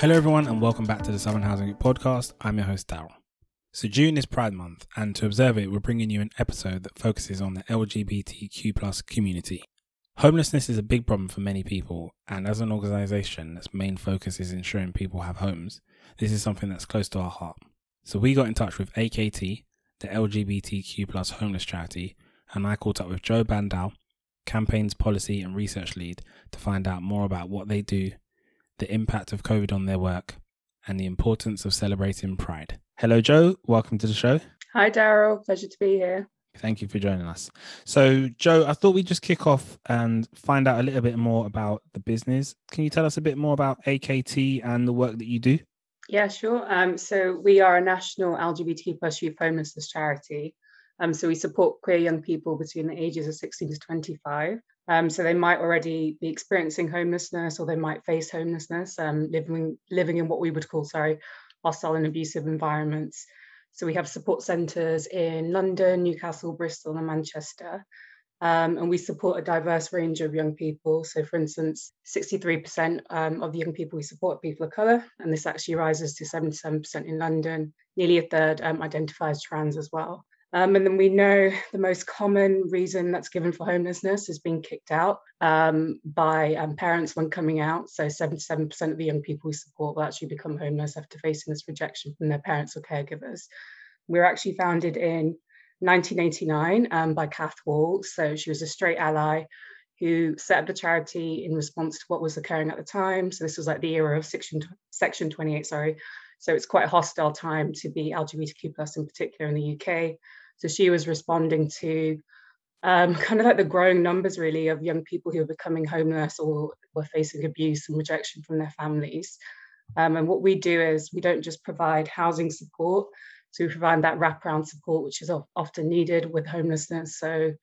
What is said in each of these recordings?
Hello, everyone, and welcome back to the Southern Housing podcast. I'm your host, Daryl. So, June is Pride Month, and to observe it, we're bringing you an episode that focuses on the LGBTQ plus community. Homelessness is a big problem for many people, and as an organization that's main focus is ensuring people have homes, this is something that's close to our heart. So, we got in touch with AKT, the LGBTQ plus homeless charity, and I caught up with Jo Bhandal, campaigns policy and research lead, to find out more about what they do the impact of COVID on their work, and the importance of celebrating Pride. Hello, Jo. Welcome to the show. Hi, Daryl. Pleasure to be here. Thank you for joining us. So, Jo, I thought we'd just kick off and find out a little bit more about the business. Can you tell us a bit more about AKT and the work that you do? Yeah, sure. Um, so, we are a national LGBT plus youth homelessness charity. Um, so, we support queer young people between the ages of 16 to 25. Um, so they might already be experiencing homelessness or they might face homelessness, um, living, living in what we would call, sorry, hostile and abusive environments. So we have support centres in London, Newcastle, Bristol, and Manchester. Um, and we support a diverse range of young people. So, for instance, 63% um, of the young people we support are people of colour, and this actually rises to 77% in London. Nearly a third um, identify as trans as well. Um, and then we know the most common reason that's given for homelessness is being kicked out um, by um, parents when coming out. So 77% of the young people we support will actually become homeless after facing this rejection from their parents or caregivers. We were actually founded in 1989 um, by Cath Hall. So she was a straight ally who set up the charity in response to what was occurring at the time. So this was like the era of Section, Section 28, sorry. So it's quite a hostile time to be LGBTQ plus in particular in the UK. So she was responding to um, kind of like the growing numbers, really, of young people who are becoming homeless or were facing abuse and rejection from their families. Um, and what we do is we don't just provide housing support, so we provide that wraparound support, which is often needed with homelessness. So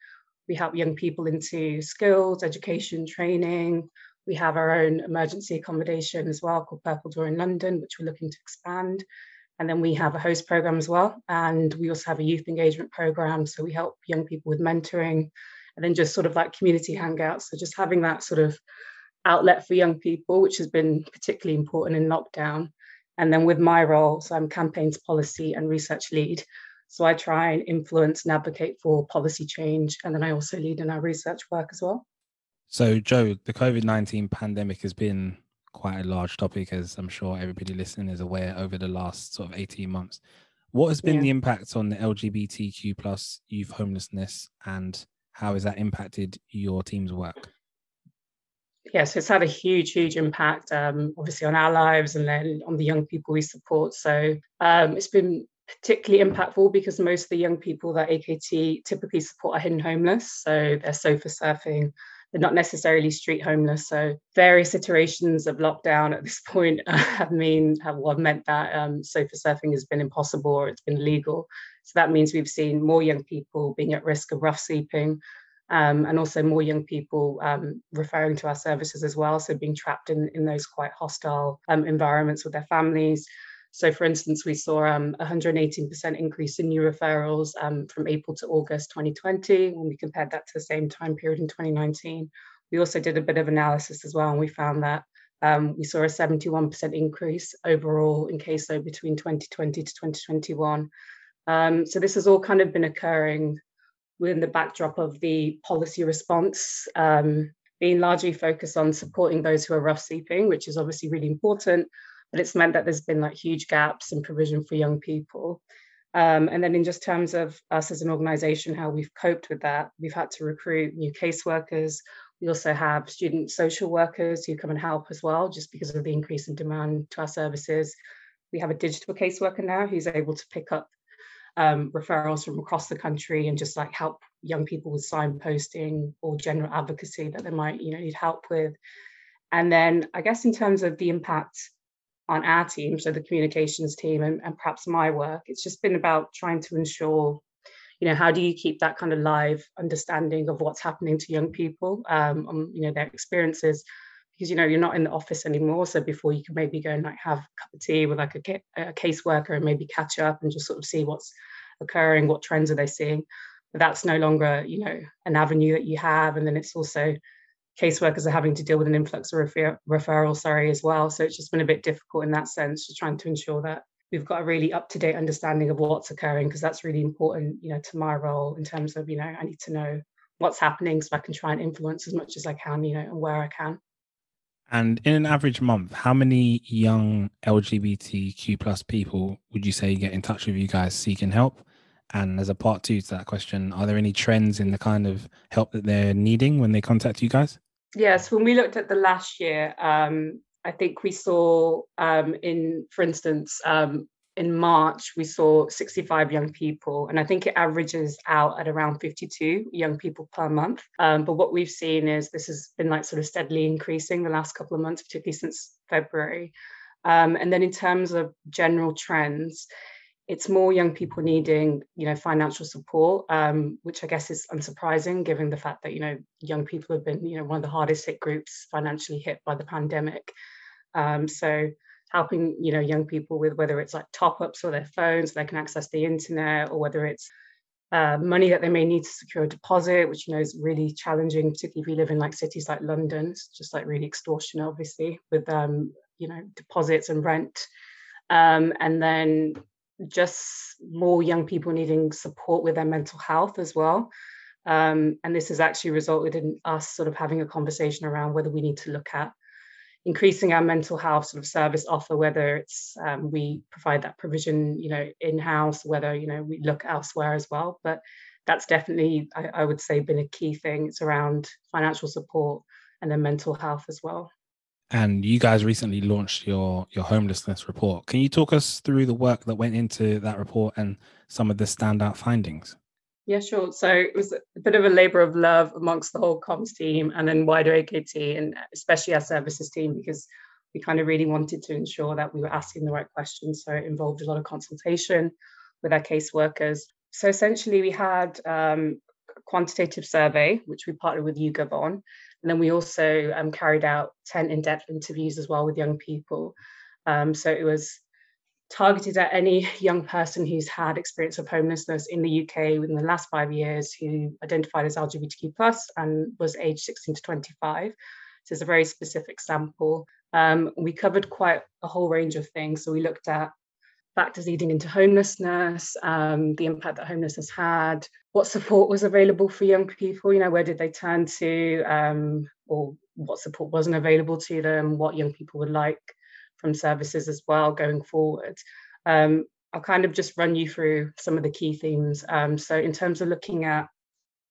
we help young people into skills, education, training. We have our own emergency accommodation as well called Purple Door in London, which we're looking to expand. And then we have a host program as well. And we also have a youth engagement program. So we help young people with mentoring and then just sort of like community hangouts. So just having that sort of outlet for young people, which has been particularly important in lockdown. And then with my role, so I'm campaigns policy and research lead. So I try and influence and advocate for policy change. And then I also lead in our research work as well. So, Jo, the COVID 19 pandemic has been quite a large topic, as I'm sure everybody listening is aware over the last sort of 18 months. What has been yeah. the impact on the LGBTQ plus youth homelessness and how has that impacted your team's work? Yes, it's had a huge, huge impact, um, obviously on our lives and then on the young people we support. So um, it's been particularly impactful because most of the young people that AKT typically support are hidden homeless. So they're sofa surfing, they're not necessarily street homeless. So various iterations of lockdown at this point have mean have, well, meant that um, sofa surfing has been impossible or it's been illegal. So that means we've seen more young people being at risk of rough sleeping. Um, and also more young people um, referring to our services as well, so being trapped in, in those quite hostile um, environments with their families. So, for instance, we saw um, 118% increase in new referrals um, from April to August 2020 when we compared that to the same time period in 2019. We also did a bit of analysis as well, and we found that um, we saw a 71% increase overall in caseload between 2020 to 2021. Um, so, this has all kind of been occurring within the backdrop of the policy response um, being largely focused on supporting those who are rough sleeping, which is obviously really important but it's meant that there's been like huge gaps in provision for young people. Um, and then in just terms of us as an organization, how we've coped with that, we've had to recruit new caseworkers. We also have student social workers who come and help as well, just because of the increase in demand to our services. We have a digital caseworker now who's able to pick up um, referrals from across the country and just like help young people with signposting or general advocacy that they might, you know, need help with. And then I guess in terms of the impact on our team, so the communications team and, and perhaps my work, it's just been about trying to ensure you know how do you keep that kind of live understanding of what's happening to young people um on you know their experiences? Because you know you're not in the office anymore so before you can maybe go and like have a cup of tea with like a, a caseworker and maybe catch up and just sort of see what's occurring what trends are they seeing? But that's no longer you know an avenue that you have and then it's also caseworkers are having to deal with an influx of refer- referral, sorry, as well. So it's just been a bit difficult in that sense, just trying to ensure that we've got a really up to date understanding of what's occurring because that's really important, you know, to my role in terms of, you know, I need to know what's happening so I can try and influence as much as I can, you know, and where I can. And in an average month, how many young LGBTQ plus people would you say get in touch with you guys seeking help? And as a part two to that question, are there any trends in the kind of help that they're needing when they contact you guys? Yes, when we looked at the last year, um, I think we saw um, in, for instance, um, in March, we saw 65 young people, and I think it averages out at around 52 young people per month. Um, but what we've seen is this has been like sort of steadily increasing the last couple of months, particularly since February. Um, and then in terms of general trends, it's more young people needing, you know, financial support, um, which I guess is unsurprising given the fact that you know young people have been, you know, one of the hardest hit groups financially hit by the pandemic. Um, so helping you know young people with whether it's like top ups for their phones so they can access the internet or whether it's uh, money that they may need to secure a deposit which you know is really challenging particularly if you live in like cities like london it's just like really extortionate obviously with um you know deposits and rent um, and then just more young people needing support with their mental health as well um, and this has actually resulted in us sort of having a conversation around whether we need to look at increasing our mental health sort of service offer, whether it's um, we provide that provision, you know, in-house, whether, you know, we look elsewhere as well. But that's definitely, I, I would say, been a key thing. It's around financial support and then mental health as well. And you guys recently launched your your homelessness report. Can you talk us through the work that went into that report and some of the standout findings? Yeah, sure. So it was a bit of a labor of love amongst the whole comms team and then wider AKT and especially our services team because we kind of really wanted to ensure that we were asking the right questions. So it involved a lot of consultation with our caseworkers. So essentially, we had um, quantitative survey, which we partnered with YouGov on. And then we also um, carried out 10 in depth interviews as well with young people. Um, so it was targeted at any young person who's had experience of homelessness in the UK within the last five years who identified as LGBTQ plus and was aged 16 to 25. So it's a very specific sample. Um, we covered quite a whole range of things. So we looked at factors leading into homelessness, um, the impact that homelessness had, what support was available for young people, you know, where did they turn to, um, or what support wasn't available to them, what young people would like from services as well going forward. Um, I'll kind of just run you through some of the key themes. Um, so, in terms of looking at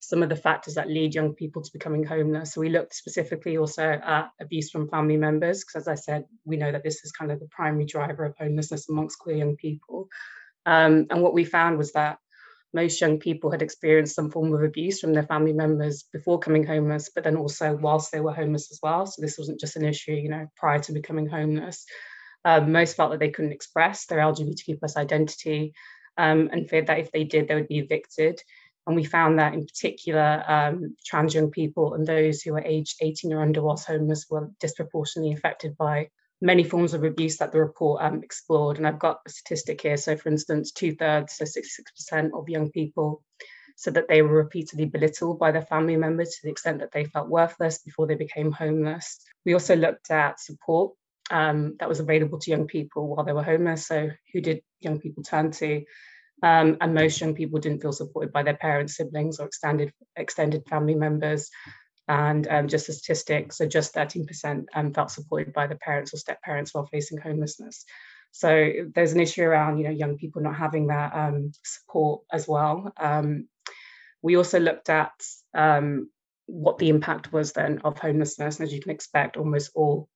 some of the factors that lead young people to becoming homeless, so we looked specifically also at abuse from family members, because as I said, we know that this is kind of the primary driver of homelessness amongst queer young people. Um, and what we found was that most young people had experienced some form of abuse from their family members before coming homeless, but then also whilst they were homeless as well. So this wasn't just an issue, you know, prior to becoming homeless. Um, most felt that they couldn't express their LGBTQ plus identity um, and feared that if they did, they would be evicted. And we found that in particular, um, trans young people and those who were aged 18 or under whilst homeless were disproportionately affected by many forms of abuse that the report um, explored. And I've got a statistic here. So, for instance, two thirds, so 66% of young people said that they were repeatedly belittled by their family members to the extent that they felt worthless before they became homeless. We also looked at support um, that was available to young people while they were homeless. So, who did young people turn to? Um, and most young people didn't feel supported by their parents, siblings, or extended extended family members. And um, just a statistic, so just 13% um, felt supported by the parents or step parents while facing homelessness. So there's an issue around, you know, young people not having that um, support as well. Um, we also looked at um, what the impact was then of homelessness. And as you can expect, almost all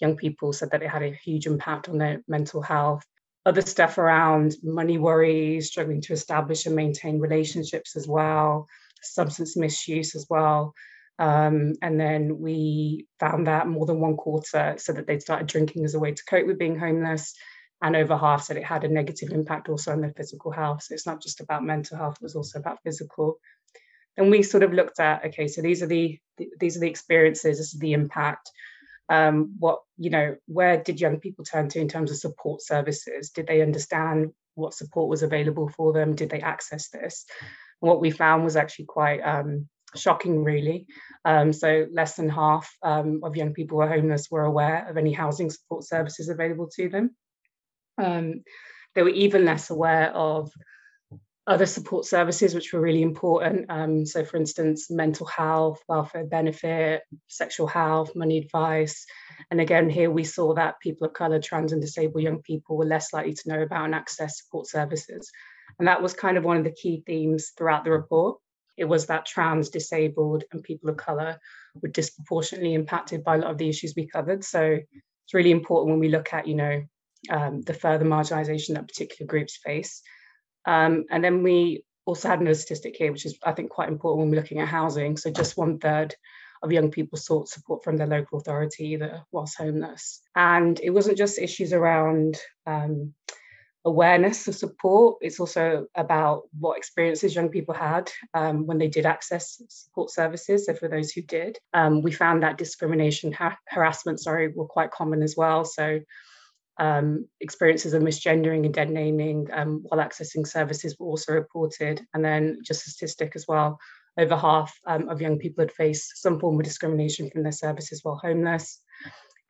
young people said that it had a huge impact on their mental health. Other stuff around money worries, struggling to establish and maintain relationships as well, substance misuse as well. Um, and then we found that more than one quarter said that they'd started drinking as a way to cope with being homeless. And over half said it had a negative impact also on their physical health. So it's not just about mental health, it was also about physical. Then we sort of looked at, okay, so these are the these are the experiences, this is the impact. Um, what, you know, where did young people turn to in terms of support services? Did they understand what support was available for them? Did they access this? And what we found was actually quite um, shocking, really. Um, so less than half um, of young people who are homeless were aware of any housing support services available to them. Um, they were even less aware of other support services which were really important. Um, so, for instance, mental health, welfare benefit, sexual health, money advice. And again, here we saw that people of colour, trans, and disabled young people were less likely to know about and access support services. And that was kind of one of the key themes throughout the report. It was that trans, disabled, and people of colour were disproportionately impacted by a lot of the issues we covered. So it's really important when we look at, you know, um, the further marginalisation that particular groups face um, and then we also had another statistic here, which is I think quite important when we're looking at housing. So just one third of young people sought support from their local authority either whilst homeless. And it wasn't just issues around um, awareness of support, it's also about what experiences young people had um, when they did access support services. So for those who did, um, we found that discrimination, ha- harassment, sorry, were quite common as well. So um, experiences of misgendering and dead naming um, while accessing services were also reported. And then just a statistic as well, over half um, of young people had faced some form of discrimination from their services while homeless.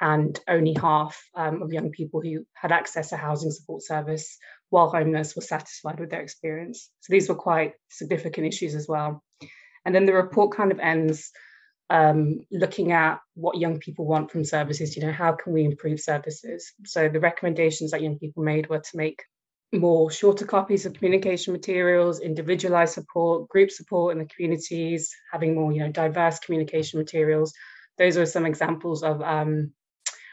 And only half um, of young people who had access to housing support service while homeless were satisfied with their experience. So these were quite significant issues as well. And then the report kind of ends um, looking at what young people want from services, you know, how can we improve services? So the recommendations that young people made were to make more shorter copies of communication materials, individualized support, group support in the communities, having more, you know, diverse communication materials. Those are some examples of um,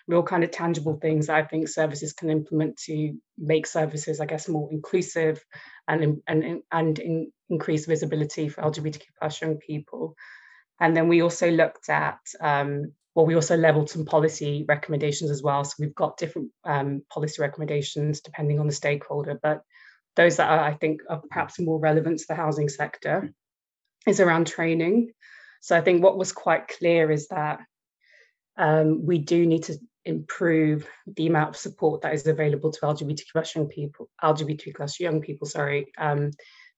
real kind of tangible things that I think services can implement to make services, I guess, more inclusive and and and in, increase visibility for LGBTQ plus young people. And then we also looked at, um, well, we also leveled some policy recommendations as well. So we've got different um, policy recommendations depending on the stakeholder, but those that are, I think are perhaps more relevant to the housing sector is around training. So I think what was quite clear is that um, we do need to improve the amount of support that is available to LGBTQ plus young people, LGBTQ plus young people, sorry, um,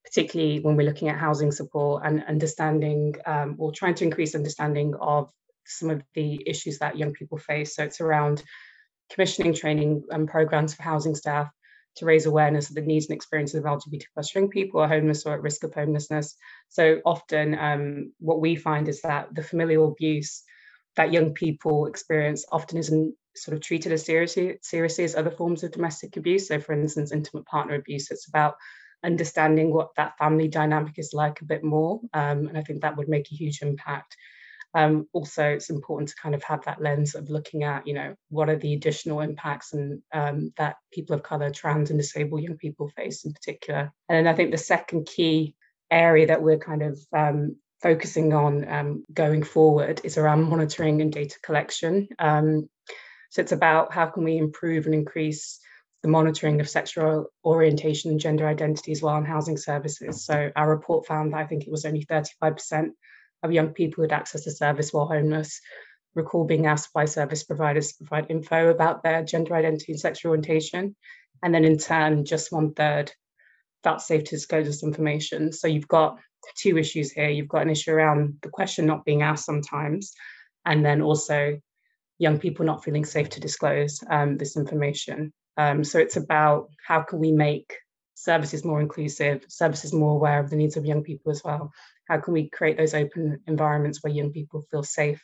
particularly when we're looking at housing support and understanding um, or trying to increase understanding of some of the issues that young people face. So it's around commissioning training and programs for housing staff to raise awareness of the needs and experiences of LGBT plus young people are homeless or at risk of homelessness. So often um, what we find is that the familial abuse that young people experience often isn't sort of treated as seriously, seriously as other forms of domestic abuse. So for instance, intimate partner abuse, it's about understanding what that family dynamic is like a bit more. Um, and I think that would make a huge impact. Um, also, it's important to kind of have that lens of looking at, you know, what are the additional impacts and um, that people of color, trans and disabled young people face in particular. And then I think the second key area that we're kind of um, focusing on um, going forward is around monitoring and data collection. Um, so it's about how can we improve and increase the monitoring of sexual orientation and gender identities while in housing services. So our report found that I think it was only 35% of young people who had access to service while homeless recall being asked by service providers to provide info about their gender identity and sexual orientation. And then in turn, just one third felt safe to disclose this information. So you've got two issues here. You've got an issue around the question not being asked sometimes, and then also young people not feeling safe to disclose um, this information. Um, so it's about how can we make services more inclusive, services more aware of the needs of young people as well. How can we create those open environments where young people feel safe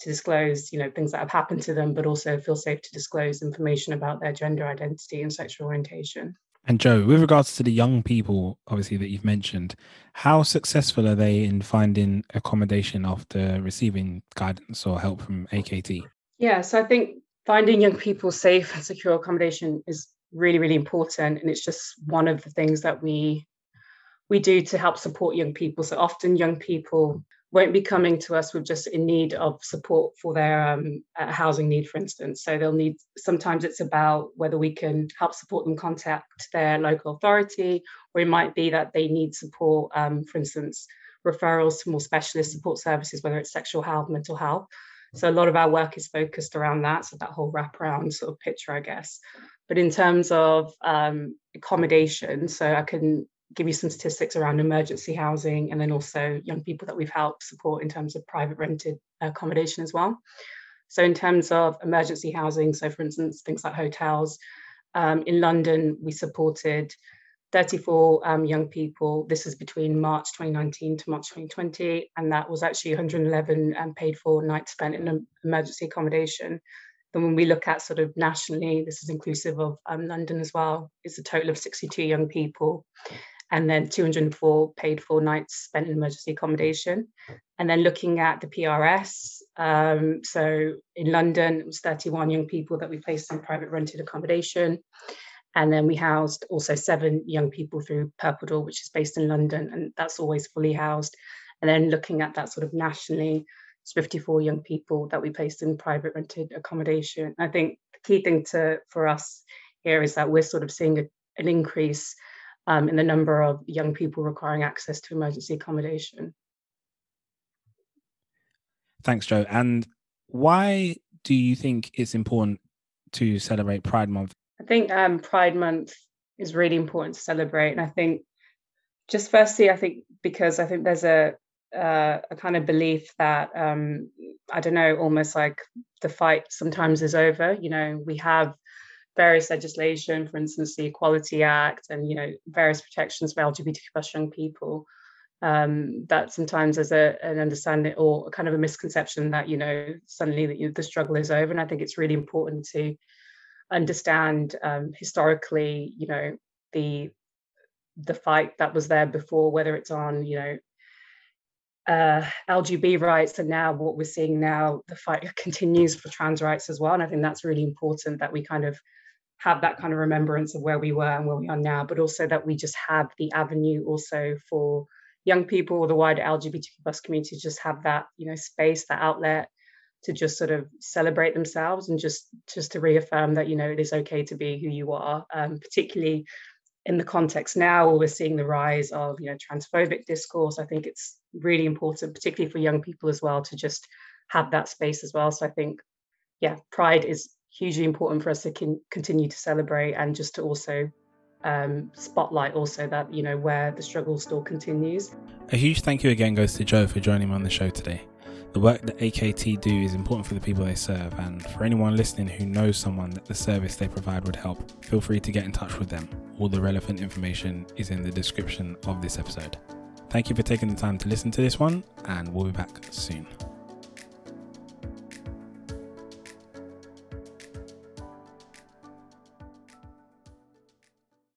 to disclose, you know, things that have happened to them, but also feel safe to disclose information about their gender identity and sexual orientation. And Jo, with regards to the young people, obviously that you've mentioned, how successful are they in finding accommodation after receiving guidance or help from AKT? Yeah, so I think finding young people safe and secure accommodation is really really important. And it's just one of the things that we we do to help support young people. So often young people won't be coming to us with just in need of support for their um, uh, housing need for instance. So they'll need sometimes it's about whether we can help support them contact their local authority or it might be that they need support um, for instance referrals to more specialist support services whether it's sexual health mental health so a lot of our work is focused around that, so that whole wraparound sort of picture, I guess. But in terms of um, accommodation, so I can give you some statistics around emergency housing and then also young people that we've helped support in terms of private rented accommodation as well. So, in terms of emergency housing, so for instance, things like hotels, um, in London, we supported 34 um, young people. This is between March 2019 to March 2020, and that was actually 111 um, paid for nights spent in emergency accommodation. Then, when we look at sort of nationally, this is inclusive of um, London as well. It's a total of 62 young people and then 204 paid for nights spent in emergency accommodation. And then looking at the PRS, um, so in London, it was 31 young people that we placed in private rented accommodation. And then we housed also seven young people through Purple Door, which is based in London, and that's always fully housed. And then looking at that sort of nationally, it's 54 young people that we placed in private rented accommodation. I think the key thing to for us here is that we're sort of seeing a, an increase um, in the number of young people requiring access to emergency accommodation. Thanks, Jo. And why do you think it's important to celebrate Pride Month? I think um, Pride Month is really important to celebrate. And I think, just firstly, I think because I think there's a uh, a kind of belief that um, I don't know, almost like the fight sometimes is over. You know, we have various legislation, for instance, the Equality Act, and you know various protections for LGBT plus young people. Um, that sometimes there's a, an understanding or kind of a misconception that you know suddenly that you, the struggle is over, and I think it's really important to understand um, historically, you know, the the fight that was there before, whether it's on you know uh, LGB rights, and now what we're seeing now, the fight continues for trans rights as well. And I think that's really important that we kind of have that kind of remembrance of where we were and where we are now, but also that we just have the avenue also for young people or the wider LGBTQ plus community to just have that, you know, space, that outlet to just sort of celebrate themselves and just just to reaffirm that, you know, it is okay to be who you are, um, particularly in the context now where we're seeing the rise of, you know, transphobic discourse. I think it's really important, particularly for young people as well, to just have that space as well. So I think, yeah, pride is hugely important for us to con- continue to celebrate and just to also um, spotlight also that you know where the struggle still continues. A huge thank you again goes to jo for joining me on the show today. The work that AKT do is important for the people they serve, and for anyone listening who knows someone that the service they provide would help, feel free to get in touch with them. All the relevant information is in the description of this episode. Thank you for taking the time to listen to this one, and we'll be back soon.